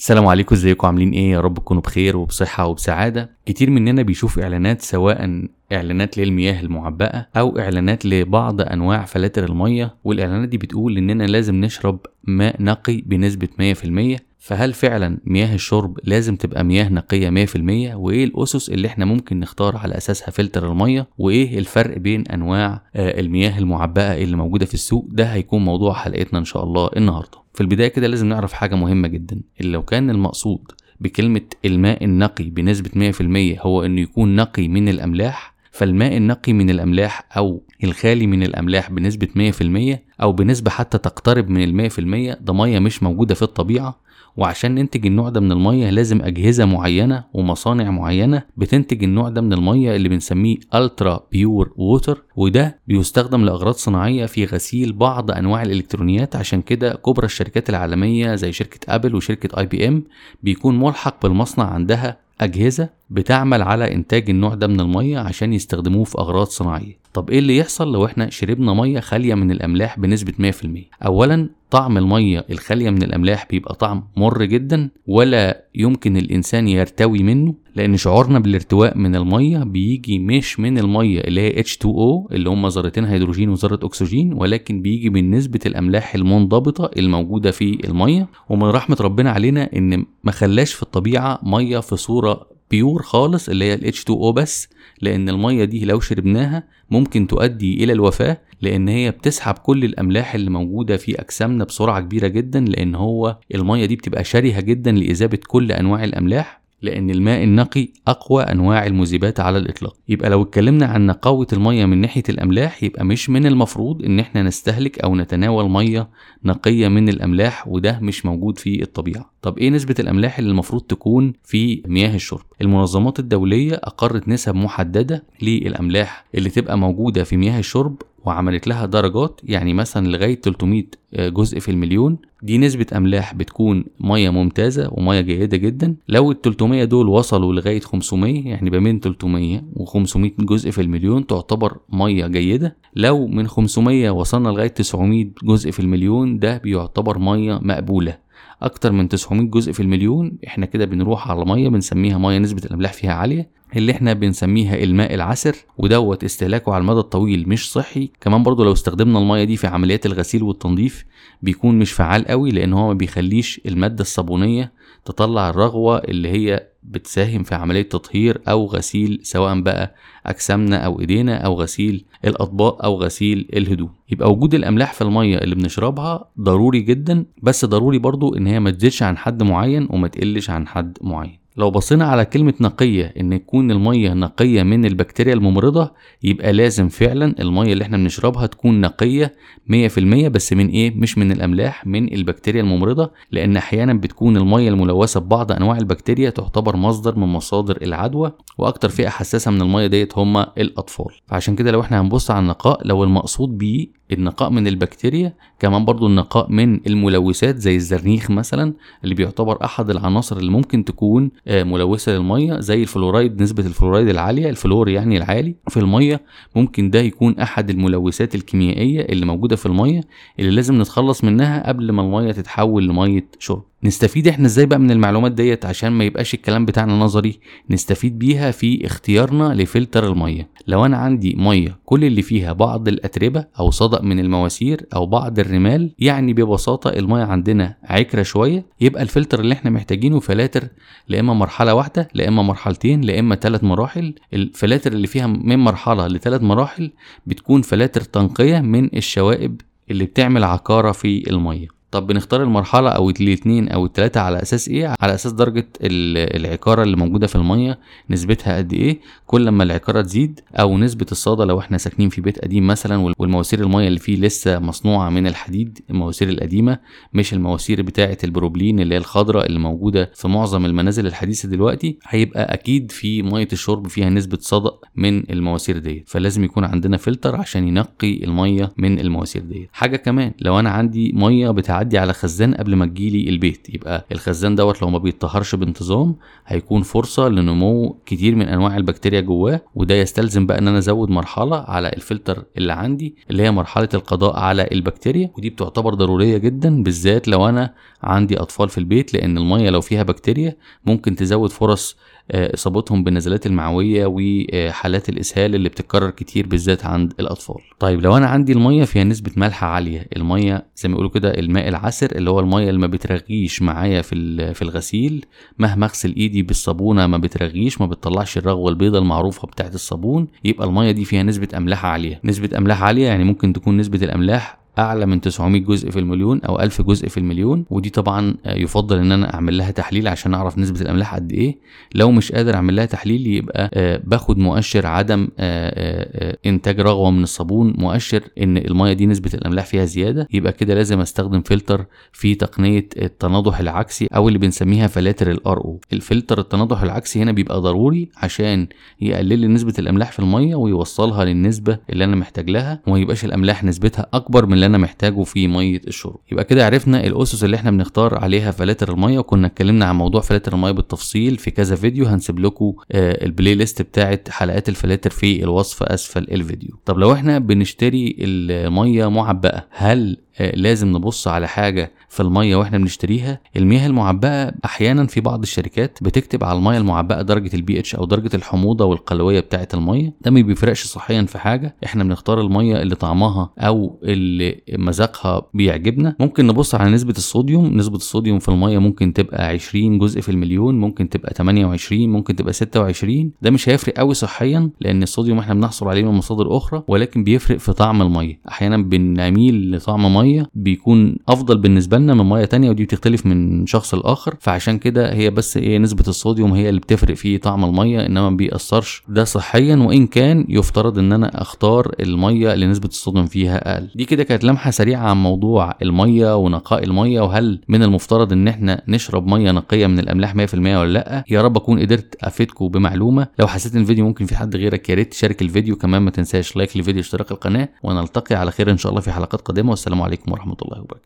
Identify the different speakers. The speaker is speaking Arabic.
Speaker 1: السلام عليكم ازيكم؟ عاملين إيه؟ يا رب تكونوا بخير وبصحة وبسعادة. كتير مننا بيشوف إعلانات سواء إعلانات للمياه المعبأة أو إعلانات لبعض أنواع فلاتر المية والإعلانات دي بتقول إننا لازم نشرب ماء نقي بنسبة 100% فهل فعلا مياه الشرب لازم تبقى مياه نقية 100% وإيه الأسس اللي إحنا ممكن نختار على أساسها فلتر المية وإيه الفرق بين أنواع آه، المياه المعبأة اللي موجودة في السوق؟ ده هيكون موضوع حلقتنا إن شاء الله النهاردة. في البداية كده لازم نعرف حاجة مهمة جدا. اللي لو كان المقصود بكلمة الماء النقي بنسبة 100% هو إنه يكون نقي من الأملاح فالماء النقي من الأملاح أو الخالي من الأملاح بنسبة 100% أو بنسبة حتى تقترب من المية في المية ده مية مش موجودة في الطبيعة وعشان ننتج النوع ده من المية لازم أجهزة معينة ومصانع معينة بتنتج النوع ده من المية اللي بنسميه ultra pure water وده بيستخدم لأغراض صناعية في غسيل بعض أنواع الإلكترونيات. عشان كده كبرى الشركات العالمية زي شركة أبل وشركة أي بي إم بيكون ملحق بالمصنع عندها أجهزة بتعمل على إنتاج النوع ده من المية عشان يستخدموه في أغراض صناعية. طب إيه اللي يحصل لو إحنا شربنا مية خالية من الأملاح بنسبة 100% أولا طعم المية الخالية من الأملاح بيبقى طعم مر جدا ولا يمكن الإنسان يرتوي منه لأن شعورنا بالارتواء من المية بيجي مش من المية اللي هي H2O اللي هم ذرتين هيدروجين وذرة أكسجين ولكن بيجي من نسبة الأملاح المنضبطة الموجودة في المية. ومن رحمة ربنا علينا إن ما خلاش في الطبيعة مية في صورة بيور خالص اللي هي ال H2O بس لأن المية دي لو شربناها ممكن تؤدي إلى الوفاة لأن هي بتسحب كل الأملاح اللي موجودة في أجسامنا بسرعة كبيرة جدا لأن هو المية دي بتبقى شرهة جدا لإذابة كل أنواع الأملاح لأن الماء النقي أقوى أنواع المذيبات على الإطلاق. يبقى لو اتكلمنا عن نقاوة المية من ناحية الأملاح يبقى مش من المفروض إن إحنا نستهلك أو نتناول مية نقية من الأملاح وده مش موجود في الطبيعة. طب إيه نسبة الأملاح اللي المفروض تكون في مياه الشرب؟ المنظمات الدولية أقرت نسب محددة للأملاح اللي تبقى موجودة في مياه الشرب وعملت لها درجات يعني مثلا لغاية 300 جزء في المليون. دي نسبة أملاح بتكون مية ممتازة ومية جيدة جدا. لو ال 300 دول وصلوا لغاية 500 يعني بين 300 و 500 جزء في المليون تعتبر مية جيدة. لو من 500 وصلنا لغاية 900 جزء في المليون ده بيعتبر مية مقبولة. أكتر من 900 جزء في المليون. إحنا كده بنروح على مية بنسميها مية نسبة الأملاح فيها عالية. اللي إحنا بنسميها الماء العسر ودوت استهلاكه على المدى الطويل مش صحي. كمان برضو لو استخدمنا المية دي في عمليات الغسيل والتنظيف بيكون مش فعال قوي لأن هو ما بيخليش المادة الصابونية تطلع الرغوة اللي هي بتساهم في عملية تطهير أو غسيل سواء بقى أجسامنا أو إيدينا أو غسيل الأطباق أو غسيل الهدوم. يبقى وجود الأملاح في المية اللي بنشربها ضروري جدا بس ضروري برضو إن هي ما تزيدش عن حد معين وما تقلش عن حد معين. لو بصينا على كلمة نقية إن تكون المية نقية من البكتيريا الممرضة يبقى لازم فعلا المية اللي إحنا بنشربها تكون نقية 100% بس من إيه؟ مش من الأملاح من البكتيريا الممرضة لأن أحيانا بتكون المية الملوثة ببعض أنواع البكتيريا تعتبر مصدر من مصادر العدوى وأكتر فئة حساسة من المية ديت هما الأطفال فعشان كده لو إحنا هنبص على النقاء لو المقصود بيه النقاء من البكتيريا كمان برضو النقاء من الملوثات زي الزرنيخ مثلا اللي بيعتبر أحد العناصر اللي ممكن تكون ملوثة للمية زي الفلورايد نسبة الفلورايد العالية الفلور يعني العالي في المية. ممكن ده يكون أحد الملوثات الكيميائية اللي موجودة في المية اللي لازم نتخلص منها قبل ما المية تتحول لمية شرب. نستفيد إحنا إزاي بقى من المعلومات ديت؟ عشان ما يبقاش الكلام بتاعنا نظري. نستفيد بيها في اختيارنا لفلتر المية. لو أنا عندي مية كل اللي فيها بعض الأتربة أو صدأ من المواسير أو بعض الرمال يعني ببساطة المية عندنا عكرة شوية يبقى الفلتر اللي إحنا محتاجينه فلاتر لا إما مرحلة واحدة لا إما مرحلتين لا إما ثلاث مراحل. الفلاتر اللي فيها من مرحلة لثلاث مراحل بتكون فلاتر تنقية من الشوائب اللي بتعمل عكاره في المية. طب بنختار المرحلة أو الاتنين أو التلاتة على أساس إيه؟ على أساس درجة العكارة اللي موجودة في المية نسبتها قد إيه؟ كل ما العكارة تزيد أو نسبة الصدى لو إحنا ساكنين في بيت قديم مثلا والمواسير المية اللي فيه لسه مصنوعة من الحديد المواسير القديمة مش المواسير بتاعة البروبلين اللي هي الخضراء اللي موجودة في معظم المنازل الحديثة دلوقتي هيبقى أكيد في مية الشرب فيها نسبة صدى من المواسير ديت فلازم يكون عندنا فلتر عشان ينقي المية من المواسير ديت حاجة كمان لو أنا عندي مية بتاع تعدي على خزان قبل ما تجيلي البيت. يبقى الخزان دوت لو ما بيتطهرش بانتظام هيكون فرصة لنمو كتير من أنواع البكتيريا جواه وده يستلزم بقى إن أنا أزود مرحلة على الفلتر اللي عندي اللي هي مرحلة القضاء على البكتيريا. ودي بتعتبر ضرورية جدا بالذات لو أنا عندي أطفال في البيت لأن المية لو فيها بكتيريا ممكن تزود فرص آه، إصابتهم بالنزلات المعوية وحالات الإسهال اللي بتتكرر كتير بالذات عند الأطفال. طيب لو أنا عندي المية فيها نسبة ملح عالية المية زي ما بيقولوا كده الماء العسر اللي هو المية اللي ما بترغيش معايا في في الغسيل. مهما اغسل ايدي بالصابونة ما بترغيش ما بتطلعش الرغوة البيضاء المعروفة بتاعه الصابون. يبقى المية دي فيها نسبة أملاح عالية. نسبة أملاح عالية يعني ممكن تكون نسبة الأملاح أعلى من 900 جزء في المليون أو 1000 جزء في المليون ودي طبعا آه، يفضل إن أنا أعمل لها تحليل عشان أعرف نسبة الأملاح قد إيه. لو مش قادر أعمل لها تحليل يبقى آه، باخد مؤشر عدم آه، إنتاج رغوة من الصابون مؤشر إن المية دي نسبة الأملاح فيها زيادة يبقى كده لازم أستخدم فلتر في تقنية التناضح العكسي أو اللي بنسميها فلاتر ال RO أو الفلتر التناضح العكسي هنا بيبقى ضروري عشان يقلل لي نسبة الأملاح في المية ويوصلها للنسبة اللي أنا محتاج لها وما يبقاش الأملاح نسبتها أكبر من اللي أنا محتاجه في مية الشرب. يبقى كده عرفنا الاسس اللي إحنا بنختار عليها فلاتر المية وكنا اتكلمنا عن موضوع فلاتر المية بالتفصيل في كذا فيديو هنسيب لكم آه ال playlist بتاعه حلقات الفلاتر في الوصف اسفل الفيديو. طب لو إحنا بنشتري المية معبأة هل آه، لازم نبص على حاجة في المية وإحنا بنشتريها المياه المعبأة أحيانا في بعض الشركات بتكتب على الميه المعبأة درجة البي اتش أو درجة الحموضة والقلوية بتاعه الميه ده ما بيفرقش صحيا في حاجة إحنا بنختار الميه اللي طعمها أو اللي مذاقها بيعجبنا. ممكن نبص على نسبة الصوديوم نسبة الصوديوم في الميه ممكن تبقى 20 جزء في المليون ممكن تبقى 28 ممكن تبقى 26 ده مش هيفرق قوي صحيا لأن الصوديوم إحنا بنحصل عليه من مصادر أخرى ولكن بيفرق في طعم الميه أحيانا بنميل لطعم ميه بيكون أفضل بالنسبة لنا من مية تانية ودي بتختلف من شخص لآخر فعشان كده هي بس إيه نسبة الصوديوم هي اللي بتفرق في طعم المية إنما ما بيأثرش ده صحيا وإن كان يفترض إن أنا أختار المية اللي نسبة الصوديوم فيها أقل. دي كده كانت لمحة سريعة عن موضوع المية ونقاء المية وهل من المفترض إن إحنا نشرب مية نقية من الأملاح 100% ولا لأ؟ يا رب أكون قدرت أفيدكم بمعلومة. لو حسيت إن الفيديو ممكن في حد غيرك يا ريت تشارك الفيديو كمان ما تنساش لايك للفيديو اشتراك القناة ونلتقي على خير إن شاء الله في حلقات قادمة. والسلام عليكم ورحمة الله وبركاته.